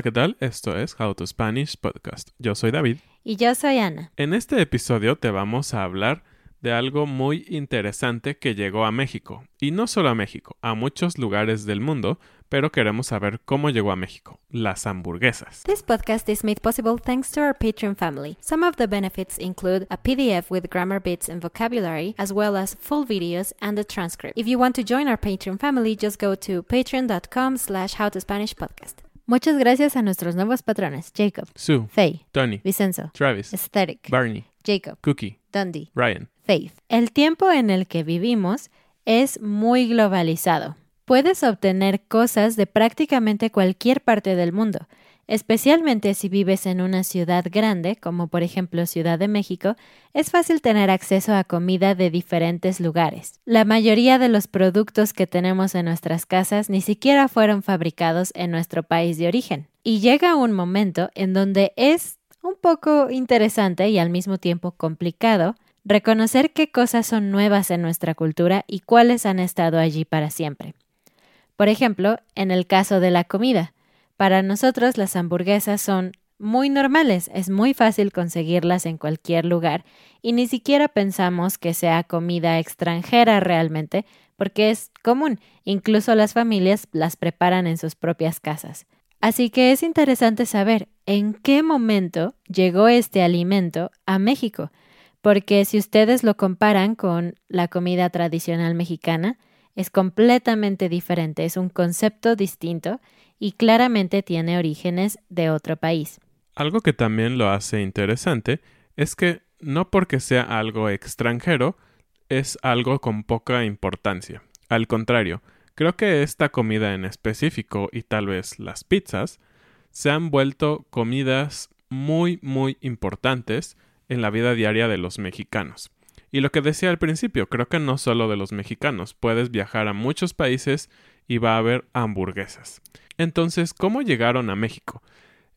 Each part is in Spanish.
Hola, ¿qué tal? Esto es How to Spanish Podcast. Yo soy David. Y yo soy Ana. En este episodio te vamos a hablar de algo muy interesante que llegó a México. Y no solo a México, a muchos lugares del mundo, pero queremos saber cómo llegó a México. Las hamburguesas. This podcast is made possible thanks to our Patreon family. Some of the benefits include a PDF with grammar bits and vocabulary, as well as full videos and a transcript. If you want to join our Patreon family, just go to patreon.com slash howtospanishpodcast. Muchas gracias a nuestros nuevos patrones, Jacob, Sue, Faye, Tony, Vicenzo, Travis, Aesthetic, Barney, Jacob, Cookie, Dundee, Ryan. Faith. El tiempo en el que vivimos es muy globalizado. Puedes obtener cosas de prácticamente cualquier parte del mundo, especialmente si vives en una ciudad grande, como por ejemplo Ciudad de México, es fácil tener acceso a comida de diferentes lugares. La mayoría de los productos que tenemos en nuestras casas ni siquiera fueron fabricados en nuestro país de origen. Y llega un momento en donde es un poco interesante y al mismo tiempo complicado reconocer qué cosas son nuevas en nuestra cultura y cuáles han estado allí para siempre. Por ejemplo, en el caso de la comida, para nosotros las hamburguesas son muy normales, es muy fácil conseguirlas en cualquier lugar y ni siquiera pensamos que sea comida extranjera realmente, porque es común, incluso las familias las preparan en sus propias casas. Así que es interesante saber en qué momento llegó este alimento a México, porque si ustedes lo comparan con la comida tradicional mexicana, es completamente diferente, es un concepto distinto y claramente tiene orígenes de otro país. Algo que también lo hace interesante es que no porque sea algo extranjero es algo con poca importancia. Al contrario, creo que esta comida en específico y tal vez las pizzas se han vuelto comidas muy muy importantes en la vida diaria de los mexicanos. Y lo que decía al principio, creo que no solo de los mexicanos, puedes viajar a muchos países y va a haber hamburguesas. Entonces, ¿cómo llegaron a México?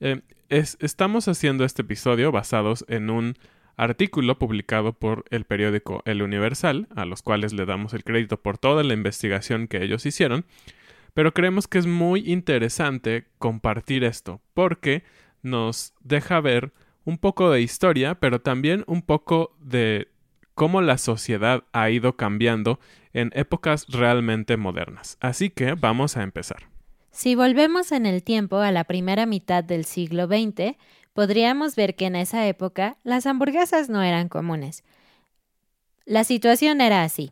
Eh, es, estamos haciendo este episodio basados en un artículo publicado por el periódico El Universal, a los cuales le damos el crédito por toda la investigación que ellos hicieron, pero creemos que es muy interesante compartir esto, porque nos deja ver un poco de historia, pero también un poco de cómo la sociedad ha ido cambiando en épocas realmente modernas. Así que vamos a empezar. Si volvemos en el tiempo a la primera mitad del siglo XX, podríamos ver que en esa época las hamburguesas no eran comunes. La situación era así.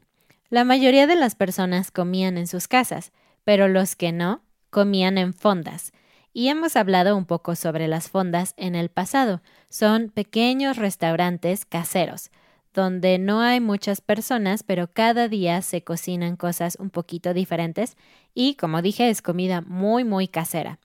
La mayoría de las personas comían en sus casas, pero los que no, comían en fondas. Y hemos hablado un poco sobre las fondas en el pasado. Son pequeños restaurantes caseros, donde no hay muchas personas, pero cada día se cocinan cosas un poquito diferentes y, como dije, es comida muy, muy casera.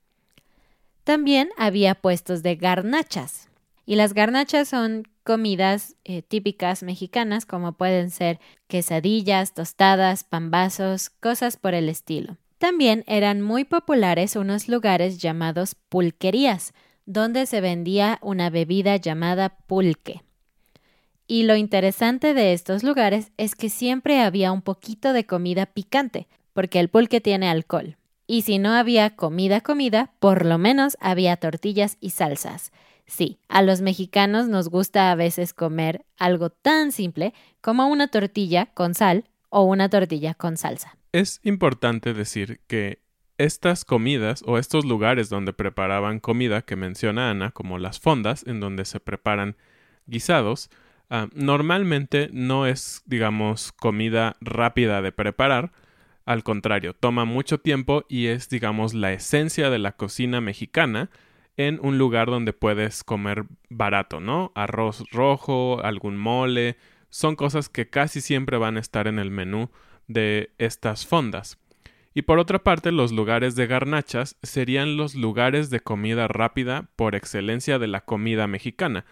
También había puestos de garnachas. Y las garnachas son comidas eh, típicas mexicanas como pueden ser quesadillas, tostadas, pambazos, cosas por el estilo. También eran muy populares unos lugares llamados pulquerías, donde se vendía una bebida llamada pulque. Y lo interesante de estos lugares es que siempre había un poquito de comida picante, porque el pulque tiene alcohol. Y si no había comida comida, por lo menos había tortillas y salsas. Sí, a los mexicanos nos gusta a veces comer algo tan simple como una tortilla con sal o una tortilla con salsa. Es importante decir que estas comidas o estos lugares donde preparaban comida que menciona Ana, como las fondas, en donde se preparan guisados, ah, normalmente no es, digamos, comida rápida de preparar, al contrario, toma mucho tiempo y es, digamos, la esencia de la cocina mexicana en un lugar donde puedes comer barato, ¿no? Arroz rojo, algún mole, son cosas que casi siempre van a estar en el menú de estas fondas. Y por otra parte, los lugares de garnachas serían los lugares de comida rápida por excelencia de la comida mexicana,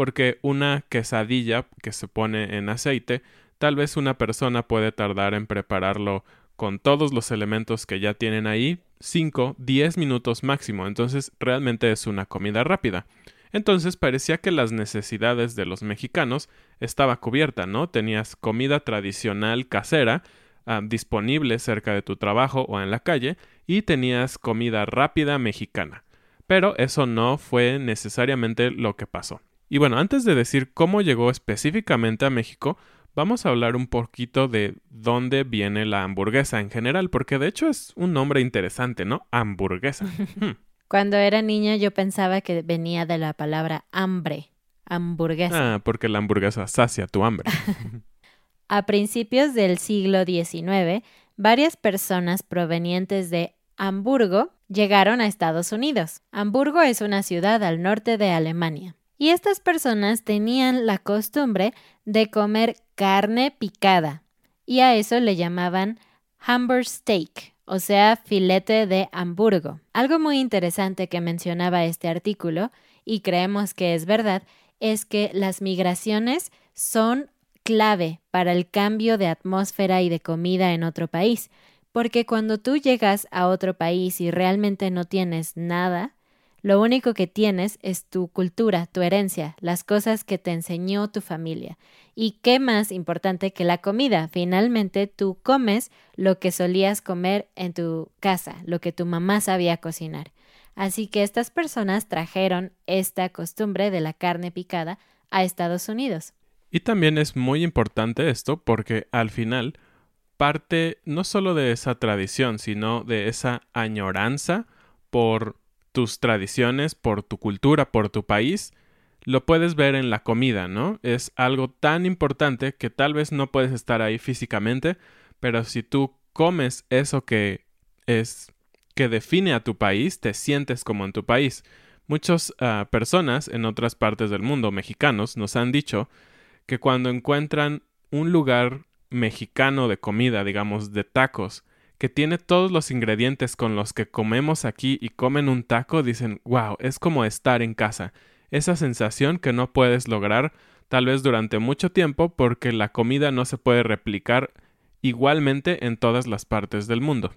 porque una quesadilla que se pone en aceite, tal vez una persona puede tardar en prepararlo con todos los elementos que ya tienen ahí 5, 10 minutos máximo, entonces realmente es una comida rápida. Entonces parecía que las necesidades de los mexicanos estaba cubierta, ¿no? Tenías comida tradicional casera ah, disponible cerca de tu trabajo o en la calle y tenías comida rápida mexicana. Pero eso no fue necesariamente lo que pasó. Y bueno, antes de decir cómo llegó específicamente a México, vamos a hablar un poquito de dónde viene la hamburguesa en general, porque de hecho es un nombre interesante, ¿no? Hamburguesa. Hmm. Cuando era niña yo pensaba que venía de la palabra hambre, hamburguesa. Ah, porque la hamburguesa sacia tu hambre. a principios del siglo XIX, varias personas provenientes de Hamburgo llegaron a Estados Unidos. Hamburgo es una ciudad al norte de Alemania. Y estas personas tenían la costumbre de comer carne picada y a eso le llamaban Hamburg steak, o sea, filete de Hamburgo. Algo muy interesante que mencionaba este artículo, y creemos que es verdad, es que las migraciones son clave para el cambio de atmósfera y de comida en otro país, porque cuando tú llegas a otro país y realmente no tienes nada, lo único que tienes es tu cultura, tu herencia, las cosas que te enseñó tu familia. Y qué más importante que la comida. Finalmente tú comes lo que solías comer en tu casa, lo que tu mamá sabía cocinar. Así que estas personas trajeron esta costumbre de la carne picada a Estados Unidos. Y también es muy importante esto porque al final parte no solo de esa tradición, sino de esa añoranza por tus tradiciones, por tu cultura, por tu país, lo puedes ver en la comida, ¿no? Es algo tan importante que tal vez no puedes estar ahí físicamente, pero si tú comes eso que es que define a tu país, te sientes como en tu país. Muchas ah, personas en otras partes del mundo, mexicanos, nos han dicho que cuando encuentran un lugar mexicano de comida, digamos, de tacos, que tiene todos los ingredientes con los que comemos aquí y comen un taco, dicen, wow, es como estar en casa. Esa sensación que no puedes lograr tal vez durante mucho tiempo porque la comida no se puede replicar igualmente en todas las partes del mundo.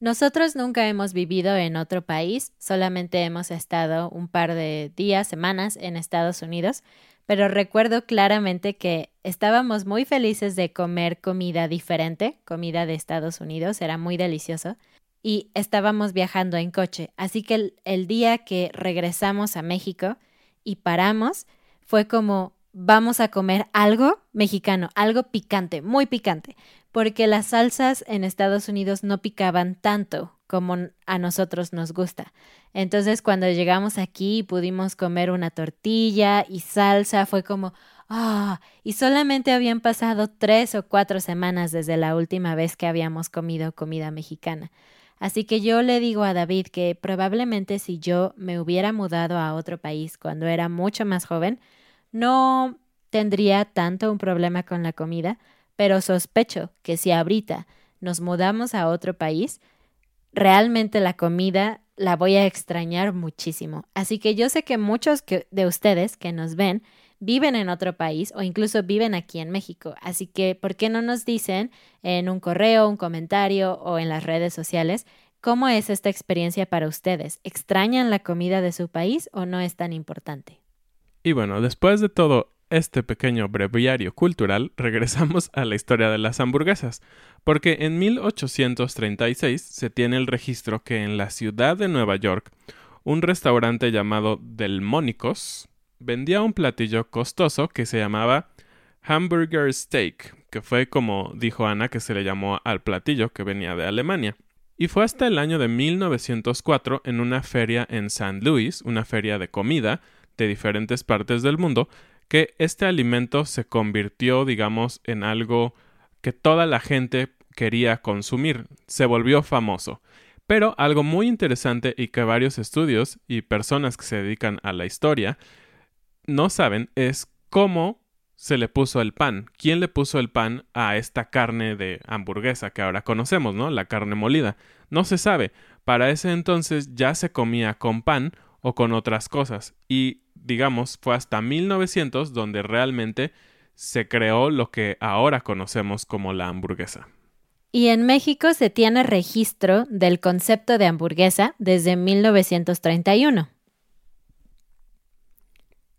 Nosotros nunca hemos vivido en otro país, solamente hemos estado un par de días, semanas en Estados Unidos, pero recuerdo claramente que estábamos muy felices de comer comida diferente, comida de Estados Unidos, era muy delicioso, y estábamos viajando en coche. Así que el, día que regresamos a México y paramos, fue como vamos a comer algo mexicano, algo picante, muy picante, porque las salsas en Estados Unidos no picaban tanto como a nosotros nos gusta. Entonces cuando llegamos aquí pudimos comer una tortilla y salsa, fue como, ah, y solamente habían pasado tres o cuatro semanas desde la última vez que habíamos comido comida mexicana. Así que yo le digo a David que probablemente si yo me hubiera mudado a otro país cuando era mucho más joven, no tendría tanto un problema con la comida, pero sospecho que si ahorita nos mudamos a otro país, realmente la comida la voy a extrañar muchísimo. Así que yo sé que muchos de ustedes que nos ven viven en otro país o incluso viven aquí en México. Así que, ¿por qué no nos dicen en un correo, un comentario o en las redes sociales cómo es esta experiencia para ustedes? ¿Extrañan la comida de su país o no es tan importante? Y bueno, después de todo este pequeño breviario cultural, regresamos a la historia de las hamburguesas, porque en 1836 se tiene el registro que en la ciudad de Nueva York, un restaurante llamado Delmónicos vendía un platillo costoso que se llamaba Hamburger Steak, que fue como dijo Ana que se le llamó al platillo que venía de Alemania. Y fue hasta el año de 1904 en una feria en San Luis, una feria de comida de diferentes partes del mundo, que este alimento se convirtió, digamos, en algo que toda la gente quería consumir, se volvió famoso. Pero algo muy interesante y que varios estudios y personas que se dedican a la historia no saben es cómo se le puso el pan. ¿Quién le puso el pan a esta carne de hamburguesa que ahora conocemos, ¿no? La carne molida. No se sabe. Para ese entonces ya se comía con pan o con otras cosas. Y digamos, fue hasta 1900 donde realmente se creó lo que ahora conocemos como la hamburguesa. Y en México se tiene registro del concepto de hamburguesa desde 1931.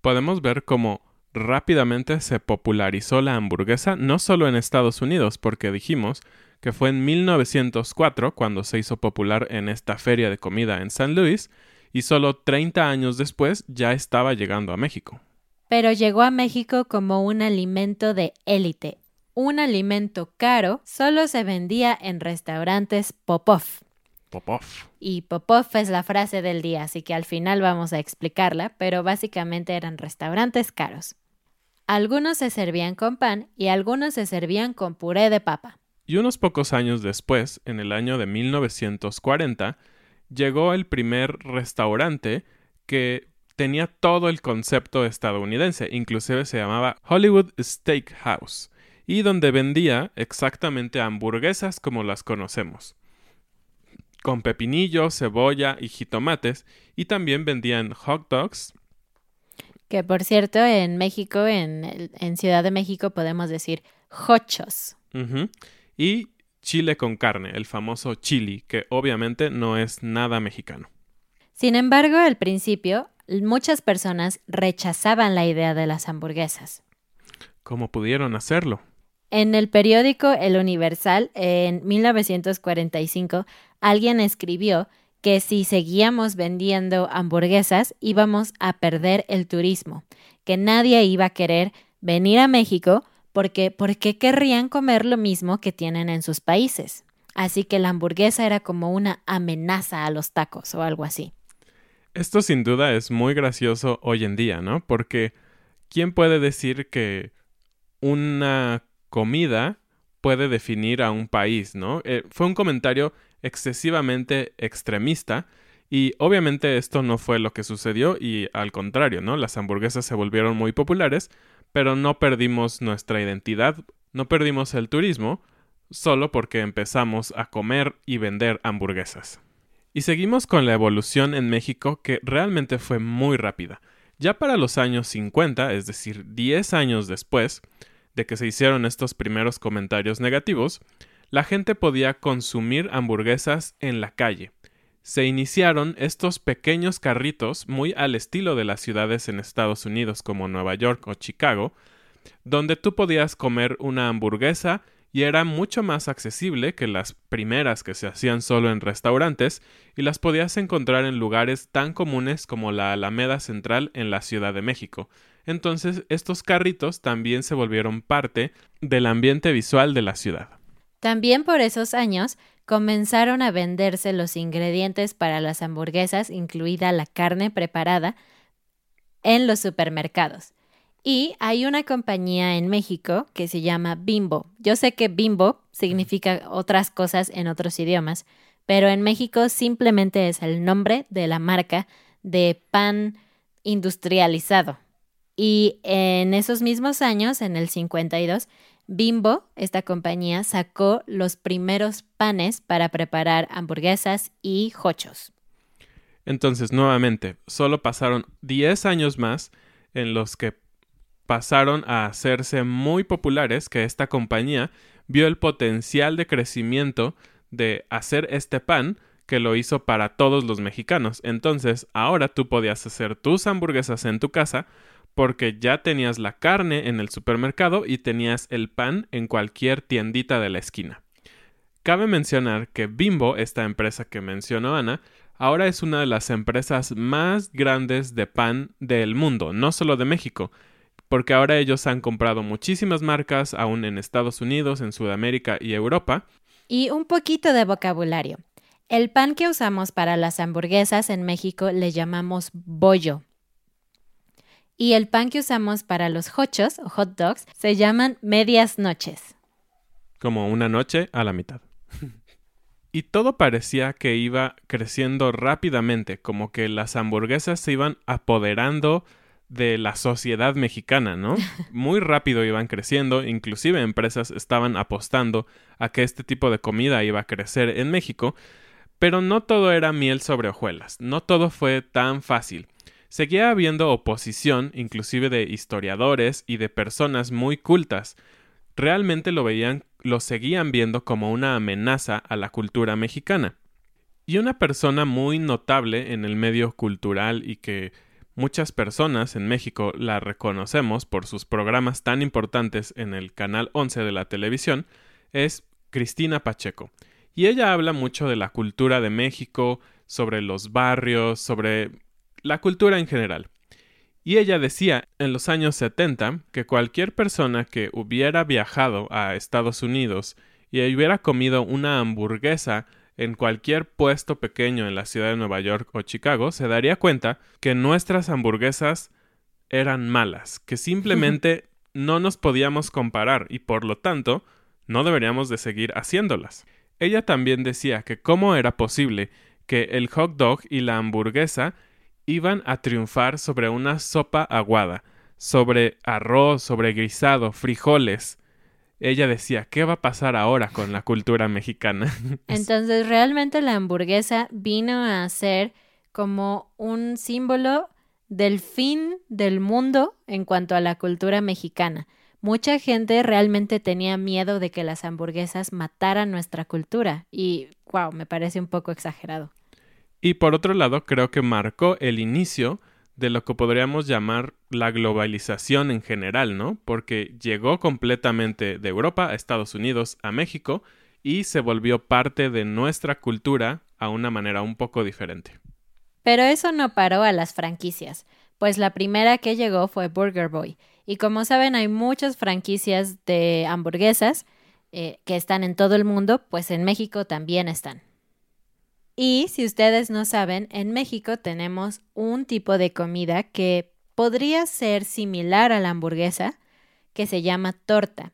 Podemos ver cómo rápidamente se popularizó la hamburguesa no solo en Estados Unidos, porque dijimos que fue en 1904 cuando se hizo popular en esta feria de comida en San Luis, y solo 30 años después ya estaba llegando a México. Pero llegó a México como un alimento de élite. Un alimento caro solo se vendía en restaurantes Popov. Popov. Y Popov es la frase del día, así que al final vamos a explicarla, pero básicamente eran restaurantes caros. Algunos se servían con pan y algunos se servían con puré de papa. Y unos pocos años después, en el año de 1940, llegó el primer restaurante que tenía todo el concepto estadounidense, inclusive se llamaba Hollywood Steakhouse, y donde vendía exactamente hamburguesas como las conocemos, con pepinillo, cebolla y jitomates, y también vendían hot dogs. Que por cierto, en México, en, en Ciudad de México, podemos decir hochos. Y chile con carne, el famoso chili, que obviamente no es nada mexicano. Sin embargo, al principio, muchas personas rechazaban la idea de las hamburguesas. ¿Cómo pudieron hacerlo? En el periódico El Universal, en 1945, alguien escribió que si seguíamos vendiendo hamburguesas íbamos a perder el turismo, que nadie iba a querer venir a México porque ¿por qué querrían comer lo mismo que tienen en sus países? Así que la hamburguesa era como una amenaza a los tacos o algo así. Esto sin duda es muy gracioso hoy en día, ¿no? Porque ¿quién puede decir que una comida puede definir a un país, ¿no? Eh, fue un comentario excesivamente extremista y obviamente esto no fue lo que sucedió y al contrario, ¿no? Las hamburguesas se volvieron muy populares pero no perdimos nuestra identidad, no perdimos el turismo, solo porque empezamos a comer y vender hamburguesas. Y seguimos con la evolución en México que realmente fue muy rápida. Ya para los años 50, es decir, 10 años después de que se hicieron estos primeros comentarios negativos, la gente podía consumir hamburguesas en la calle, se iniciaron estos pequeños carritos muy al estilo de las ciudades en Estados Unidos como Nueva York o Chicago, donde tú podías comer una hamburguesa y era mucho más accesible que las primeras que se hacían solo en restaurantes y las podías encontrar en lugares tan comunes como la Alameda Central en la Ciudad de México. Entonces estos carritos también se volvieron parte del ambiente visual de la ciudad. También por esos años comenzaron a venderse los ingredientes para las hamburguesas, incluida la carne preparada, en los supermercados. Y hay una compañía en México que se llama Bimbo. Yo sé que Bimbo significa otras cosas en otros idiomas, pero en México simplemente es el nombre de la marca de pan industrializado. Y en esos mismos años, en el 52, Bimbo, esta compañía, sacó los primeros panes para preparar hamburguesas y hochos. Entonces, nuevamente, solo pasaron 10 años más en los que pasaron a hacerse muy populares que esta compañía vio el potencial de crecimiento de hacer este pan que lo hizo para todos los mexicanos. Entonces, ahora tú podías hacer tus hamburguesas en tu casa porque ya tenías la carne en el supermercado y tenías el pan en cualquier tiendita de la esquina. Cabe mencionar que Bimbo, esta empresa que mencionó Ana, ahora es una de las empresas más grandes de pan del mundo, no solo de México, porque ahora ellos han comprado muchísimas marcas, aún en Estados Unidos, en Sudamérica y Europa. Y un poquito de vocabulario. El pan que usamos para las hamburguesas en México le llamamos bollo. Y el pan que usamos para los hochos o hot dogs se llaman medias noches. Como una noche a la mitad. y todo parecía que iba creciendo rápidamente, como que las hamburguesas se iban apoderando de la sociedad mexicana, ¿no? Muy rápido iban creciendo, inclusive empresas estaban apostando a que este tipo de comida iba a crecer en México, pero no todo era miel sobre hojuelas, no todo fue tan fácil. Seguía habiendo oposición, inclusive de historiadores y de personas muy cultas. Realmente lo veían, lo seguían viendo como una amenaza a la cultura mexicana. Y una persona muy notable en el medio cultural y que muchas personas en México la reconocemos por sus programas tan importantes en el canal 11 de la televisión es Cristina Pacheco. Y ella habla mucho de la cultura de México, sobre los barrios, sobre la cultura en general. Y ella decía en los años 70 que cualquier persona que hubiera viajado a Estados Unidos y hubiera comido una hamburguesa en cualquier puesto pequeño en la ciudad de Nueva York o Chicago se daría cuenta que nuestras hamburguesas eran malas, que simplemente no nos podíamos comparar y por lo tanto no deberíamos de seguir haciéndolas. Ella también decía que cómo era posible que el hot dog y la hamburguesa iban a triunfar sobre una sopa aguada, sobre arroz, sobre guisado, frijoles. Ella decía, ¿qué va a pasar ahora con la cultura mexicana? Entonces, realmente la hamburguesa vino a ser como un símbolo del fin del mundo en cuanto a la cultura mexicana. Mucha gente realmente tenía miedo de que las hamburguesas mataran nuestra cultura y, wow, me parece un poco exagerado. Y por otro lado, creo que marcó el inicio de lo que podríamos llamar la globalización en general, ¿no? Porque llegó completamente de Europa a Estados Unidos, a México, y se volvió parte de nuestra cultura a una manera un poco diferente. Pero eso no paró a las franquicias, pues la primera que llegó fue Burger Boy. Y como saben, hay muchas franquicias de hamburguesas eh, que están en todo el mundo, pues en México también están. Y si ustedes no saben, en México tenemos un tipo de comida que podría ser similar a la hamburguesa, que se llama torta.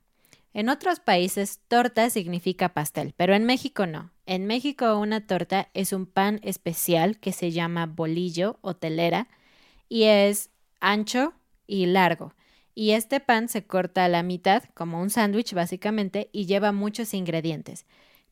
En otros países, torta significa pastel, pero en México no. En México una torta es un pan especial que se llama bolillo o telera y es ancho y largo. Y este pan se corta a la mitad, como un sándwich básicamente, y lleva muchos ingredientes.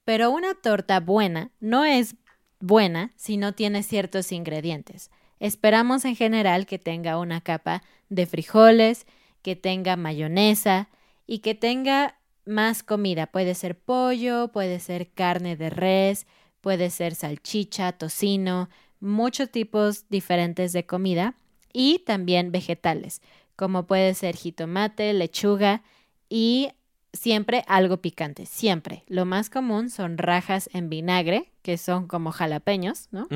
Pero una torta buena no es buena si no tiene ciertos ingredientes. Esperamos en general que tenga una capa de frijoles, que tenga mayonesa y que tenga más comida. Puede ser pollo, puede ser carne de res, puede ser salchicha, tocino, muchos tipos diferentes de comida y también vegetales, como puede ser jitomate, lechuga y siempre algo picante, siempre. Lo más común son rajas en vinagre, que son como jalapeños, ¿no?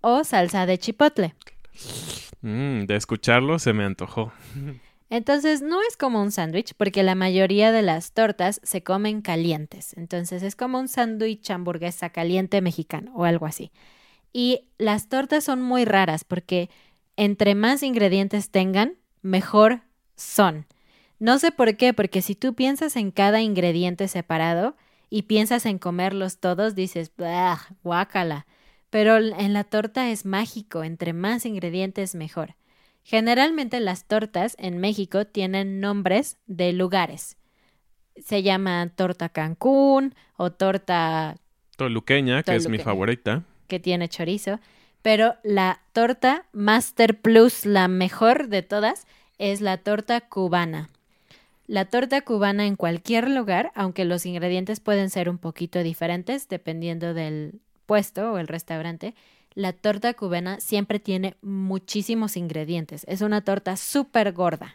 O salsa de chipotle. Mm, de escucharlo se me antojó. Entonces no es como un sándwich porque la mayoría de las tortas se comen calientes. Entonces es como un sándwich hamburguesa caliente mexicano o algo así. Y las tortas son muy raras porque entre más ingredientes tengan, mejor son. No sé por qué, porque si tú piensas en cada ingrediente separado y piensas en comerlos todos, dices, guácala. Pero en la torta es mágico, entre más ingredientes mejor. Generalmente las tortas en México tienen nombres de lugares. Se llama torta Cancún o torta Toluqueña, que es mi favorita. que tiene chorizo, pero la torta Master Plus, la mejor de todas, es la torta cubana. La torta cubana en cualquier lugar, aunque los ingredientes pueden ser un poquito diferentes dependiendo del puesto o el restaurante, la torta cubana siempre tiene muchísimos ingredientes. Es una torta súper gorda.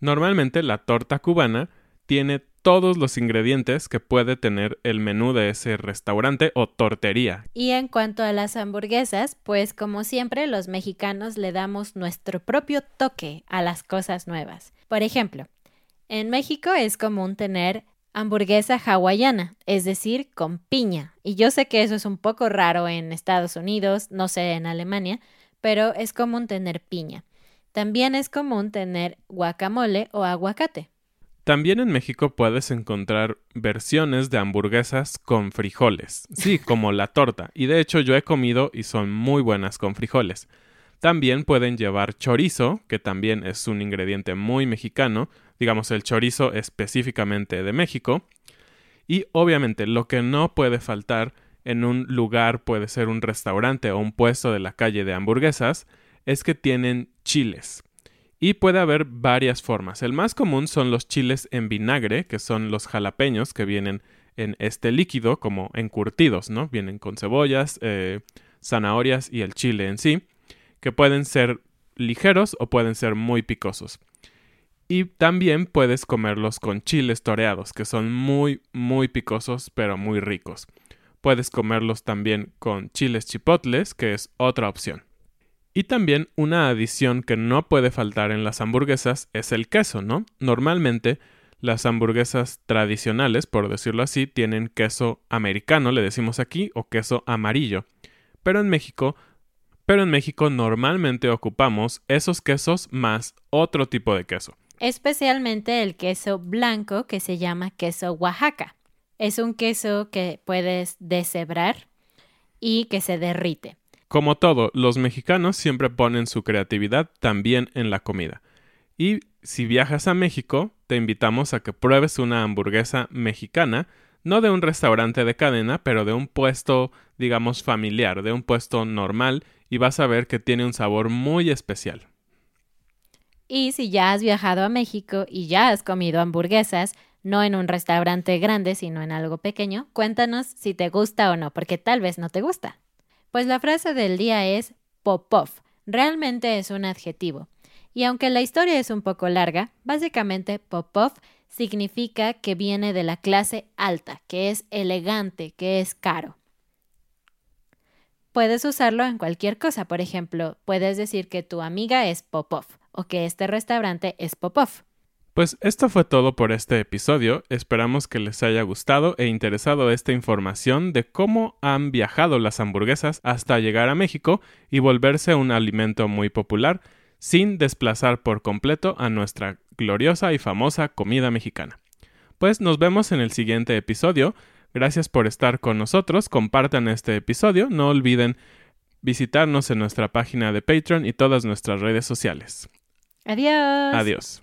Normalmente la torta cubana tiene todos los ingredientes que puede tener el menú de ese restaurante o tortería. Y en cuanto a las hamburguesas, pues como siempre los mexicanos le damos nuestro propio toque a las cosas nuevas. Por ejemplo, en México es común tener hamburguesa hawaiana, es decir, con piña. Y yo sé que eso es un poco raro en Estados Unidos, no sé en Alemania, pero es común tener piña. También es común tener guacamole o aguacate. También en México puedes encontrar versiones de hamburguesas con frijoles. Sí, como la torta. Y de hecho yo he comido y son muy buenas con frijoles. También pueden llevar chorizo, que también es un ingrediente muy mexicano, digamos el chorizo específicamente de México. Y obviamente lo que no puede faltar en un lugar, puede ser un restaurante o un puesto de la calle de hamburguesas, es que tienen chiles. Y puede haber varias formas. El más común son los chiles en vinagre, que son los jalapeños que vienen en este líquido como encurtidos, ¿no? Vienen con cebollas, eh, zanahorias y el chile en sí, que pueden ser ligeros o pueden ser muy picosos. Y también puedes comerlos con chiles toreados, que son muy, muy picosos, pero muy ricos. Puedes comerlos también con chiles chipotles, que es otra opción. Y también una adición que no puede faltar en las hamburguesas es el queso, ¿no? Normalmente las hamburguesas tradicionales, por decirlo así, tienen queso americano, le decimos aquí, o queso amarillo. Pero en México, pero en México normalmente ocupamos esos quesos más otro tipo de queso. especialmente el queso blanco que se llama queso Oaxaca. Es un queso que puedes deshebrar y que se derrite. Como todo, los mexicanos siempre ponen su creatividad también en la comida. Y si viajas a México, te invitamos a que pruebes una hamburguesa mexicana, no de un restaurante de cadena, pero de un puesto, digamos, familiar, de un puesto normal, y vas a ver que tiene un sabor muy especial. Y si ya has viajado a México y ya has comido hamburguesas, no en un restaurante grande, sino en algo pequeño, cuéntanos si te gusta o no, porque tal vez no te gusta. Pues la frase del día es Popov. Realmente es un adjetivo. Y aunque la historia es un poco larga, básicamente Popov significa que viene de la clase alta, que es elegante, que es caro. Puedes usarlo en cualquier cosa, por ejemplo, puedes decir que tu amiga es Popov o que este restaurante es Popov. Pues esto fue todo por este episodio. Esperamos que les haya gustado e interesado esta información de cómo han viajado las hamburguesas hasta llegar a México y volverse un alimento muy popular sin desplazar por completo a nuestra gloriosa y famosa comida mexicana. Pues nos vemos en el siguiente episodio. Gracias por estar con nosotros. Compartan este episodio. No olviden visitarnos en nuestra página de Patreon y todas nuestras redes sociales. Adiós. Adiós.